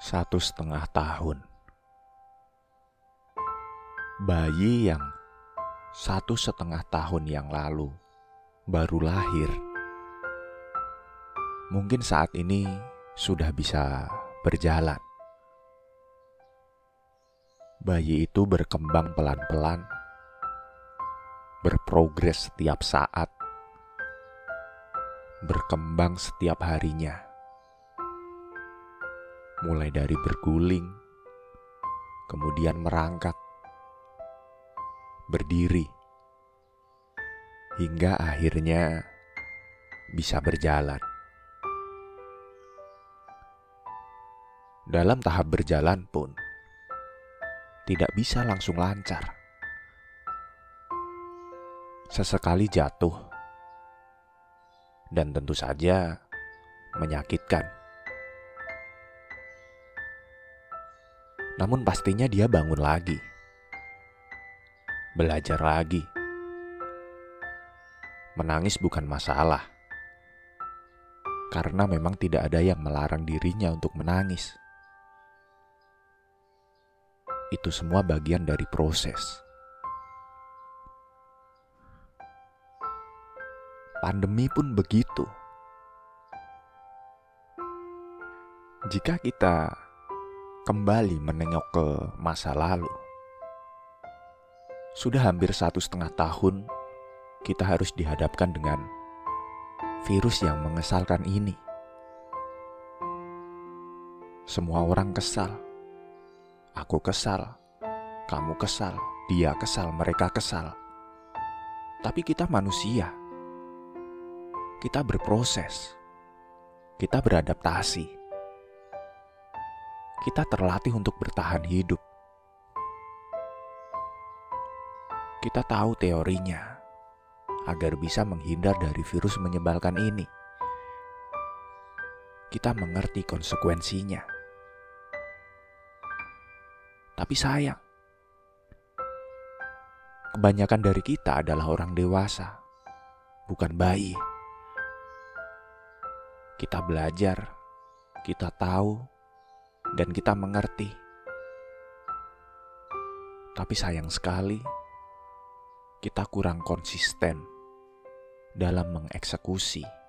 satu setengah tahun. Bayi yang satu setengah tahun yang lalu baru lahir, mungkin saat ini sudah bisa berjalan. Bayi itu berkembang pelan-pelan, berprogres setiap saat, berkembang setiap harinya mulai dari berguling, kemudian merangkak, berdiri, hingga akhirnya bisa berjalan. Dalam tahap berjalan pun tidak bisa langsung lancar. Sesekali jatuh, dan tentu saja menyakitkan. Namun pastinya dia bangun lagi. Belajar lagi. Menangis bukan masalah. Karena memang tidak ada yang melarang dirinya untuk menangis. Itu semua bagian dari proses. Pandemi pun begitu. Jika kita kembali menengok ke masa lalu. Sudah hampir satu setengah tahun kita harus dihadapkan dengan virus yang mengesalkan ini. Semua orang kesal. Aku kesal. Kamu kesal. Dia kesal. Mereka kesal. Tapi kita manusia. Kita berproses. Kita beradaptasi kita terlatih untuk bertahan hidup. Kita tahu teorinya agar bisa menghindar dari virus menyebalkan ini. Kita mengerti konsekuensinya. Tapi sayang, kebanyakan dari kita adalah orang dewasa, bukan bayi. Kita belajar, kita tahu, dan kita mengerti. Tapi sayang sekali, kita kurang konsisten dalam mengeksekusi